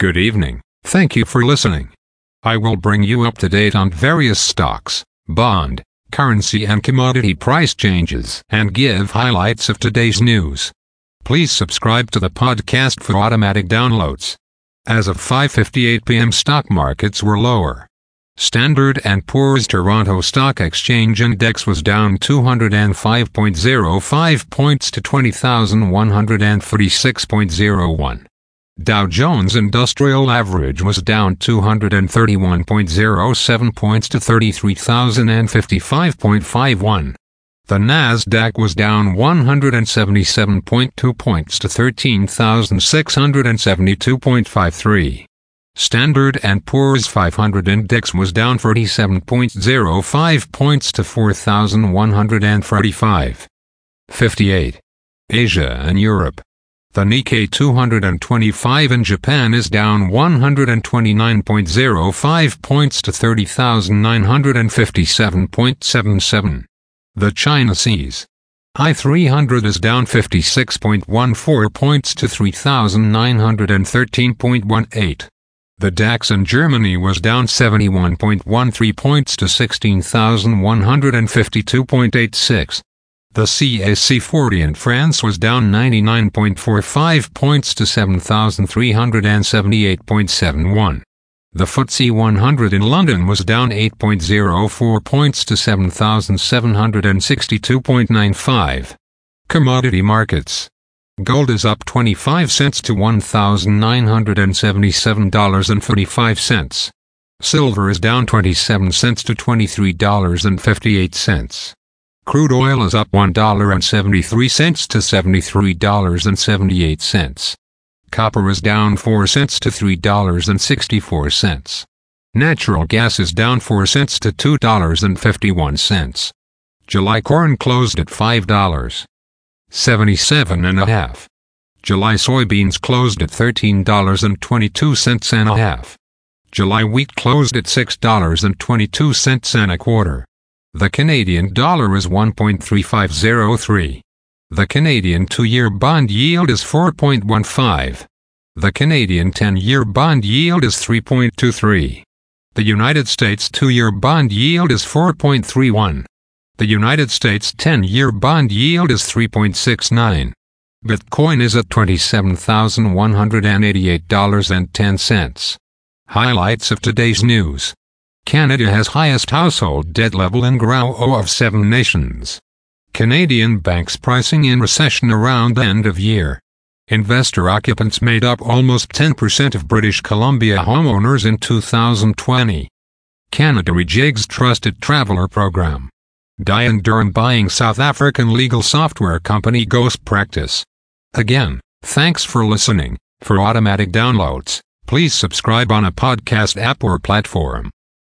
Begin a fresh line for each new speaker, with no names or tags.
Good evening. Thank you for listening. I will bring you up to date on various stocks, bond, currency and commodity price changes and give highlights of today's news. Please subscribe to the podcast for automatic downloads. As of 5:58 p.m. stock markets were lower. Standard & Poor's Toronto Stock Exchange Index was down 205.05 points to 20,146.01. Dow Jones Industrial Average was down 231.07 points to 33,055.51. The Nasdaq was down 177.2 points to 13,672.53. Standard & Poor's 500 index was down 47.05 points to 4,145. 58. Asia and Europe. The Nikkei 225 in Japan is down 129.05 points to 30,957.77. The China CSI I 300 is down 56.14 points to 3,913.18. The DAX in Germany was down 71.13 points to 16,152.86. The CAC 40 in France was down 99.45 points to 7,378.71. The FTSE 100 in London was down 8.04 points to 7,762.95. Commodity markets. Gold is up 25 cents to $1,977.45. Silver is down 27 cents to $23.58. Crude oil is up $1.73 to $73.78. Copper is down 4 cents to $3.64. Natural gas is down 4 cents to $2.51. July corn closed at $5. 77 and a half. July soybeans closed at $13.22 and a half. July wheat closed at $6.22 and a quarter. The Canadian dollar is 1.3503. The Canadian 2-year bond yield is 4.15. The Canadian 10-year bond yield is 3.23. The United States 2-year bond yield is 4.31. The United States 10-year bond yield is 3.69. Bitcoin is at $27,188.10. Highlights of today's news. Canada has highest household debt level in Group of 7 nations. Canadian banks pricing in recession around end of year. Investor occupants made up almost 10% of British Columbia homeowners in 2020. Canada rejigs trusted traveler program. Dye & Durham buying South African legal software company Ghost Practice. Again, thanks for listening. For automatic downloads, please subscribe on a podcast app or platform.